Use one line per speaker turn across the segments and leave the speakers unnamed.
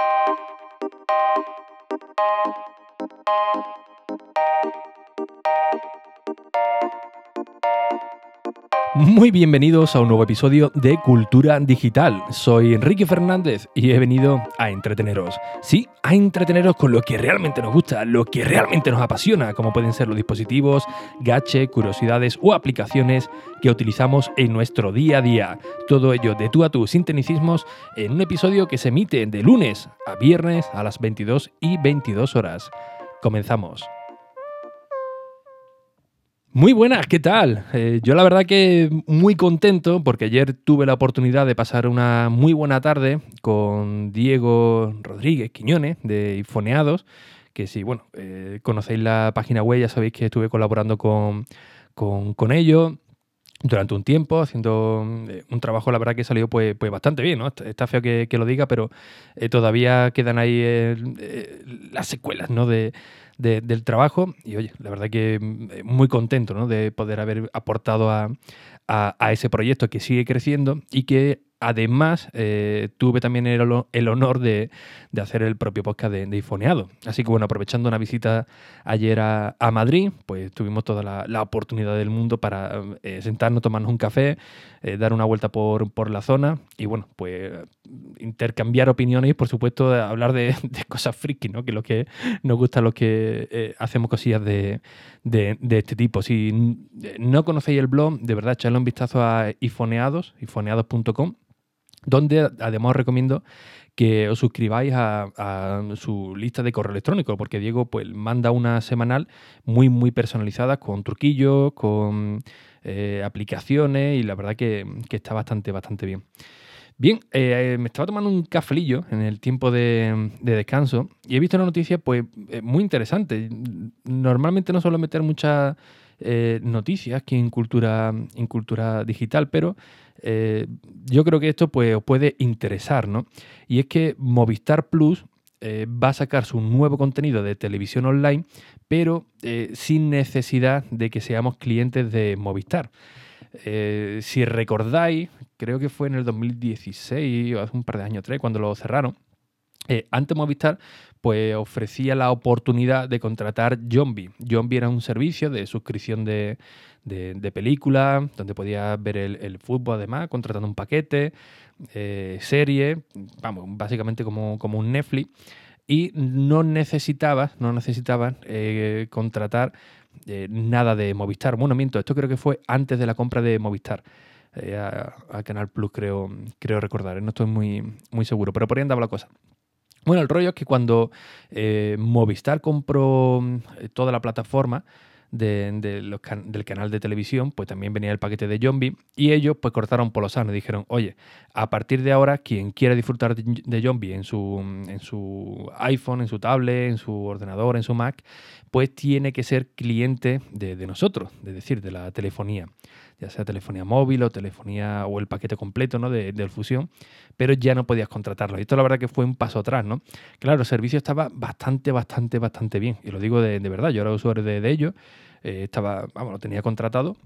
you. Muy bienvenidos a un nuevo episodio de Cultura Digital. Soy Enrique Fernández y he venido a entreteneros. Sí, a entreteneros con lo que realmente nos gusta, lo que realmente nos apasiona, como pueden ser los dispositivos, gache, curiosidades o aplicaciones que utilizamos en nuestro día a día. Todo ello de tú a tú, sin tecnicismos, en un episodio que se emite de lunes a viernes a las 22 y 22 horas. Comenzamos. Muy buenas, ¿qué tal? Eh, yo la verdad que muy contento porque ayer tuve la oportunidad de pasar una muy buena tarde con Diego Rodríguez Quiñones de Ifoneados, que si, bueno, eh, conocéis la página web ya sabéis que estuve colaborando con, con, ellos durante un tiempo, haciendo eh, un trabajo, la verdad que salió pues, pues bastante bien, ¿no? Está feo que, lo diga, pero todavía quedan ahí las secuelas, ¿no? De, del trabajo. Y oye, la verdad que mm, muy contento ¿no? de poder haber aportado a, a, ese proyecto que sigue creciendo y que además eh, tuve también el, honor de, hacer el propio podcast de, de, Ifoneado. Así que bueno, aprovechando una visita ayer a, Madrid, pues tuvimos toda la, oportunidad del mundo para eh, sentarnos, tomarnos un café, eh, dar una vuelta por, la zona y bueno, pues intercambiar opiniones y por supuesto hablar de, cosas friki, ¿no? que lo que nos gusta los que hacemos cosillas de, este tipo. Si no conocéis el blog, de verdad, echadle un vistazo a ifoneados, ifoneados.com donde además os recomiendo que os suscribáis a, su lista de correo electrónico, porque Diego pues, manda una semanal muy, muy personalizada con truquillos, con eh, aplicaciones y la verdad que, está bastante, bastante bien. Bien, eh, me estaba tomando un cafelillo en el tiempo de, descanso y he visto una noticia pues eh, muy interesante. Normalmente no suelo meter muchas noticias aquí en cultura, en cultura digital, pero eh, yo creo que esto pues, os puede interesar, ¿no? Y es que Movistar Plus eh, va a sacar su nuevo contenido de televisión online, pero eh, sin necesidad de que seamos clientes de Movistar. si recordáis, creo que fue en el 2016 o hace un par de años, tres, cuando lo cerraron, antes Movistar pues ofrecía la oportunidad de contratar Zombie. Zombie era un servicio de suscripción de, de, película, donde podías ver el, fútbol además, contratando un paquete, eh, serie, vamos, básicamente como, como, un Netflix. Y no necesitabas, no necesitabas eh, contratar eh, nada de Movistar. Bueno, miento, esto creo que fue antes de la compra de Movistar. a, Canal Plus, creo, creo recordar, no estoy muy, muy seguro, pero por ahí andaba la cosa. Bueno, el rollo es que cuando Movistar compró toda la plataforma, del canal de televisión, pues también venía el paquete de Zombie y ellos pues cortaron por los sanos. Y dijeron, oye, a partir de ahora quien quiera disfrutar de, Zombie en su, en su iPhone, en su tablet, en su ordenador, en su Mac, pues tiene que ser cliente de, nosotros, es decir, de la telefonía ya sea telefonía móvil o telefonía o el paquete completo ¿no? de, de, Fusión, pero ya no podías contratarlo. Y esto la verdad que fue un paso atrás, ¿no? Claro, el servicio estaba bastante, bastante, bastante bien. Y lo digo de, verdad, yo era usuario de, de ellos eh, estaba, vamos, lo tenía contratado.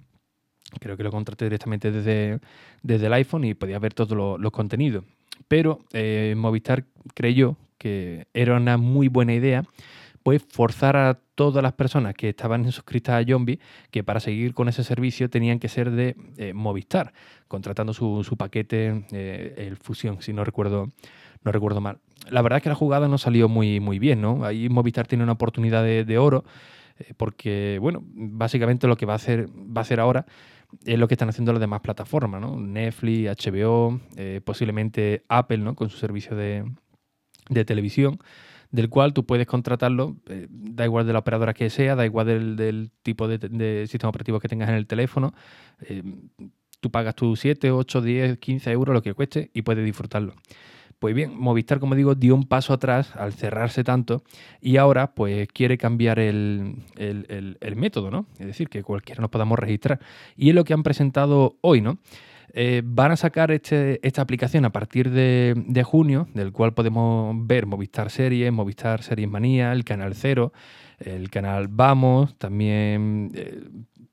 Creo que lo contraté directamente desde, desde el iPhone y podía ver todos los contenidos. Pero eh, Movistar creyó que era una muy buena idea pues forzar a todas las personas que estaban suscritas a Zombie que para seguir con ese servicio tenían que ser de eh, Movistar, contratando su, su paquete, el Fusión, si no recuerdo, no recuerdo mal. La verdad es que la jugada no salió muy, muy bien, ¿no? Ahí Movistar tiene una oportunidad de, de oro eh, porque, bueno, básicamente lo que va a hacer, va a hacer ahora es lo que están haciendo las demás plataformas, ¿no? Netflix, HBO, eh, posiblemente Apple, ¿no? Con su servicio de, televisión, del cual tú puedes contratarlo, eh, da igual de la operadora que sea, da igual del, tipo de, sistema operativo que tengas en el teléfono. tú pagas tus 7, 8, 10, 15 euros, lo que cueste, y puedes disfrutarlo. Pues bien, Movistar, como digo, dio un paso atrás al cerrarse tanto y ahora pues quiere cambiar el, método, ¿no? Es decir, que cualquiera nos podamos registrar. Y es lo que han presentado hoy, ¿no? Eh, van a sacar este, esta aplicación a partir de, junio, del cual podemos ver Movistar Series, Movistar Series Manía, el Canal Cero, el canal Vamos, también eh,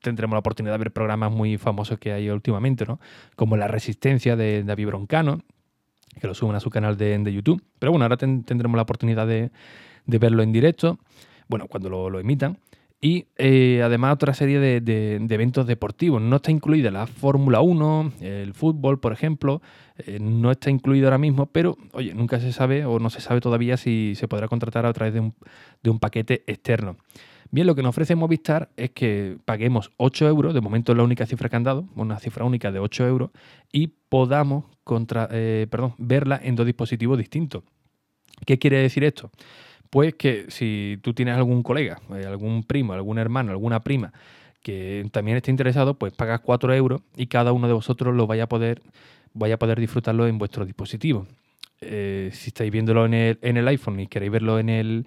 tendremos la oportunidad de ver programas muy famosos que hay últimamente, ¿no? Como La Resistencia de David Broncano, que lo suben a su canal de, YouTube. Pero bueno, ahora tendremos la oportunidad de, verlo en directo, bueno, cuando lo, emitan. Y eh, además otra serie de, eventos deportivos. No está incluida la Fórmula 1, el fútbol, por ejemplo. Eh, no está incluido ahora mismo, pero oye, nunca se sabe o no se sabe todavía si se podrá contratar a través de un, de un paquete externo. Bien, lo que nos ofrece Movistar es que paguemos 8 euros, de momento es la única cifra que han dado, una cifra única de 8 euros, y podamos eh, verla en dos dispositivos distintos. ¿Qué quiere decir esto? Pues que si tú tienes algún colega, eh, algún primo, algún hermano, alguna prima que también esté interesado, pues pagas 4 euros y cada uno de vosotros lo vaya a poder, vaya a poder disfrutarlo en vuestro dispositivo. Eh, si estáis viéndolo en el, en el iPhone y queréis verlo en el,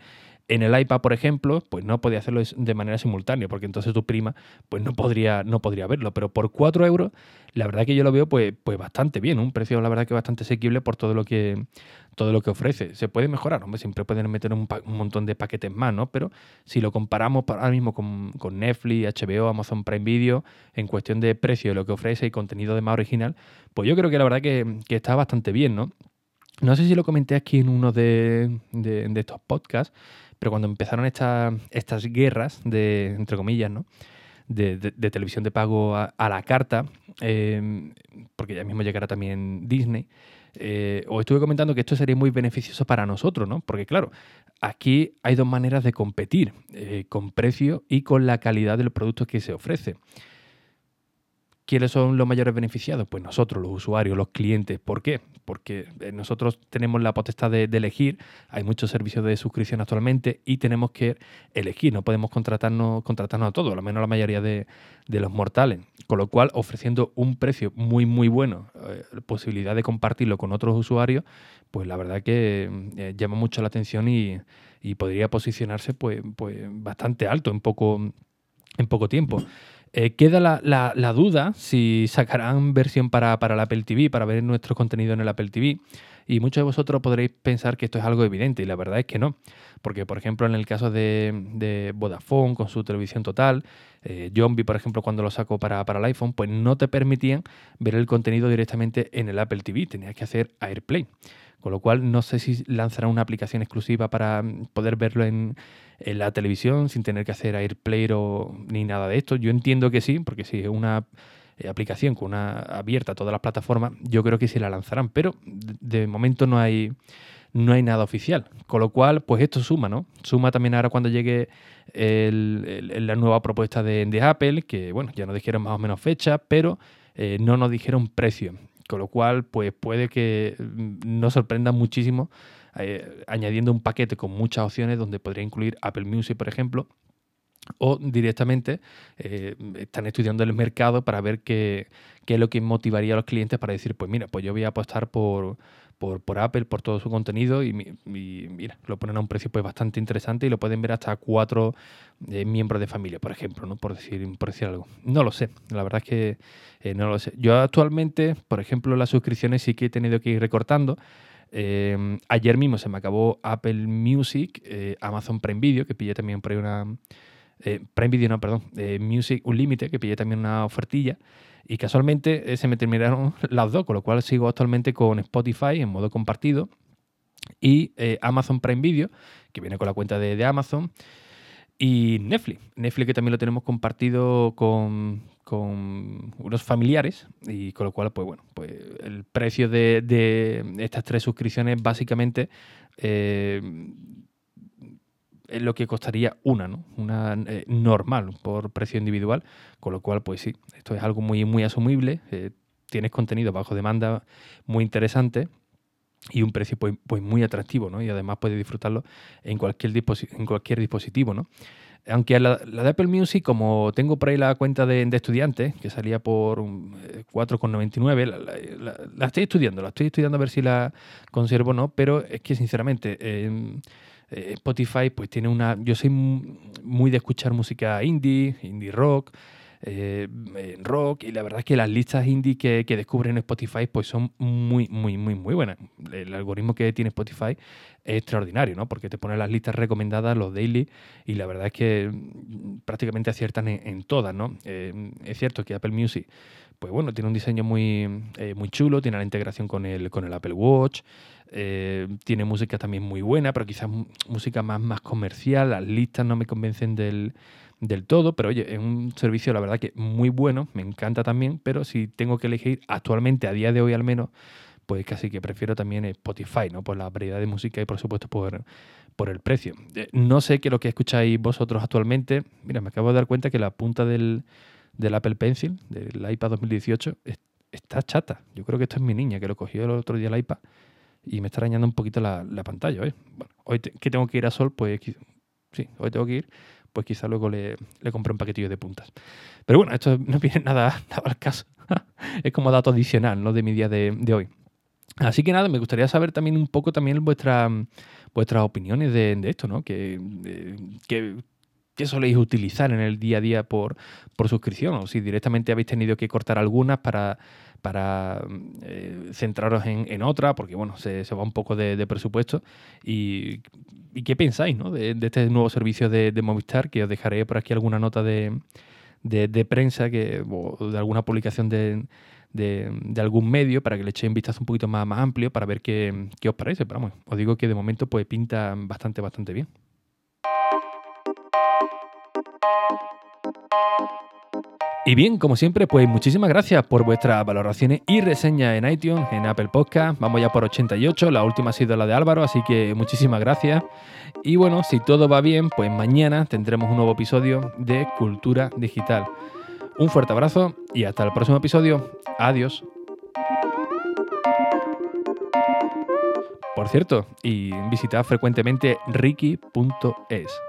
en el iPad, por ejemplo, pues no podía hacerlo de manera simultánea, porque entonces tu prima pues no podría, no podría verlo. Pero por 4 euros, la verdad que yo lo veo pues, pues bastante bien, un precio la verdad que bastante asequible por todo lo que, todo lo que ofrece. Se puede mejorar, hombre, siempre pueden meter un, montón de paquetes más, ¿no? Pero si lo comparamos ahora mismo con, Netflix, HBO, Amazon Prime Video, en cuestión de precio de lo que ofrece y contenido de más original, pues yo creo que la verdad que, está bastante bien, ¿no? No sé si lo comenté aquí en uno de, de estos podcasts, pero cuando empezaron estas, estas guerras, de, entre comillas, ¿no? De, televisión de pago a, la carta, em, porque ya mismo llegará también Disney, eh, os estuve comentando que esto sería muy beneficioso para nosotros, ¿no? Porque claro, aquí hay dos maneras de competir, eh, con precio y con la calidad del producto que se ofrece. ¿Quiénes son los mayores beneficiados? Pues nosotros, los usuarios, los clientes. ¿Por qué? Porque eh, nosotros tenemos la potestad de, elegir. Hay muchos servicios de suscripción actualmente y tenemos que elegir. No podemos contratarnos, contratarnos a todos, al menos la mayoría de, los mortales. Con lo cual, ofreciendo un precio muy, muy bueno, eh, posibilidad de compartirlo con otros usuarios, pues la verdad que eh, llama mucho la atención y, podría posicionarse pues, pues bastante alto en poco, en poco tiempo. Eh, queda la, duda si sacarán versión para, para el Apple TV, para ver nuestro contenido en el Apple TV. Y muchos de vosotros podréis pensar que esto es algo evidente, y la verdad es que no. Porque, por ejemplo, en el caso de, Vodafone, con su televisión total, eh, por ejemplo, cuando lo sacó para, para el iPhone, pues no te permitían ver el contenido directamente en el Apple TV, tenías que hacer AirPlay. Con lo cual, no sé si lanzarán una aplicación exclusiva para poder verlo en en la televisión sin tener que hacer AirPlay o ni nada de esto. Yo entiendo que sí, porque si es una aplicación con una abierta a todas las plataformas, yo creo que sí la lanzarán, pero de momento no hay no hay nada oficial. Con lo cual, pues esto suma, ¿no? Suma también ahora cuando llegue la nueva propuesta de, Apple, que bueno, ya nos dijeron más o menos fecha, pero eh, no nos dijeron precio. Con lo cual, pues puede que mm, nos sorprenda muchísimo eh, añadiendo un paquete con muchas opciones donde podría incluir Apple Music, por ejemplo, o directamente eh, están estudiando el mercado para ver qué, es lo que motivaría a los clientes para decir, pues mira, pues yo voy a apostar por, por, Apple, por todo su contenido y, mira, lo ponen a un precio pues bastante interesante y lo pueden ver hasta cuatro eh, miembros de familia, por ejemplo, ¿no? por, decir, por decir algo. No lo sé, la verdad es que no lo sé. Yo actualmente, por ejemplo, las suscripciones sí que he tenido que ir recortando. Ayer mismo se me acabó Apple Music, eh, Amazon Prime Video, que pillé también por ahí una. Eh, Prime Video, no, perdón. Eh, Music Unlimited, que pillé también una ofertilla. Y casualmente se me terminaron las dos, con lo cual sigo actualmente con Spotify en modo compartido. Y Amazon Prime Video, que viene con la cuenta de, Amazon. Y Netflix. Netflix que también lo tenemos compartido con, unos familiares y con lo cual, pues bueno, pues el precio de, estas tres suscripciones básicamente eh, es lo que costaría una, ¿no? Una eh, normal por precio individual, con lo cual, pues sí, esto es algo muy, muy asumible, eh, tienes contenido bajo demanda muy interesante y un precio pues, pues muy atractivo, ¿no? Y además puedes disfrutarlo en cualquier, en cualquier dispositivo, ¿no? Aunque la, de Apple Music, como tengo por ahí la cuenta de, estudiante, que salía por 4,99, eh, la, la, estoy estudiando, la estoy estudiando a ver si la conservo o no, pero es que sinceramente eh, Spotify pues tiene una... Yo soy muy de escuchar música indie, indie rock, eh, rock, y la verdad es que las listas indie que, que descubren en Spotify pues son muy, muy, muy, muy buenas. El algoritmo que tiene Spotify es extraordinario, ¿no? Porque te pone las listas recomendadas, los daily, y la verdad es que mm, prácticamente aciertan en, todas, ¿no? Eh, es cierto que Apple Music, pues bueno, tiene un diseño muy, eh, muy chulo, tiene la integración con el, con el Apple Watch, eh, tiene música también muy buena, pero quizás música más, más comercial, las listas no me convencen del, del todo, pero oye, es un servicio la verdad que muy bueno, me encanta también, pero si tengo que elegir actualmente, a día de hoy al menos, pues casi que prefiero también Spotify, ¿no? Por la variedad de música y por supuesto por, por el precio. Eh, no sé qué es lo que escucháis vosotros actualmente. Mira, me acabo de dar cuenta que la punta del, Apple Pencil, del iPad 2018, está chata. Yo creo que esto es mi niña, que lo cogió el otro día el iPad y me está arañando un poquito la, pantalla. ¿eh? Bueno, hoy que tengo que ir a Sol, pues sí, hoy tengo que ir, pues quizá luego le, le compré un paquetillo de puntas. Pero bueno, esto no viene nada, al caso. es como dato adicional, ¿no? De mi día de hoy. Así que nada, me gustaría saber también un poco también vuestra, vuestras opiniones de, esto, ¿no? Que, ¿Qué soléis utilizar en el día a día por, por suscripción? O si directamente habéis tenido que cortar algunas para, para eh, centraros en, otra, porque bueno, se, va un poco de, presupuesto. Y, qué pensáis ¿no? de, este nuevo servicio de, Movistar? Que os dejaré por aquí alguna nota de, prensa que, o de alguna publicación de, de, algún medio para que le echéis un vistazo un poquito más, más amplio para ver qué, qué, os parece. Pero vamos, os digo que de momento pues pinta bastante, bastante bien. Y bien, como siempre, pues muchísimas gracias por vuestras valoraciones y reseñas en iTunes, en Apple Podcast. Vamos ya por 88, la última ha sido la de Álvaro, así que muchísimas gracias. Y bueno, si todo va bien, pues mañana tendremos un nuevo episodio de Cultura Digital. Un fuerte abrazo y hasta el próximo episodio. Adiós. Por cierto, y visitad frecuentemente ricky.es.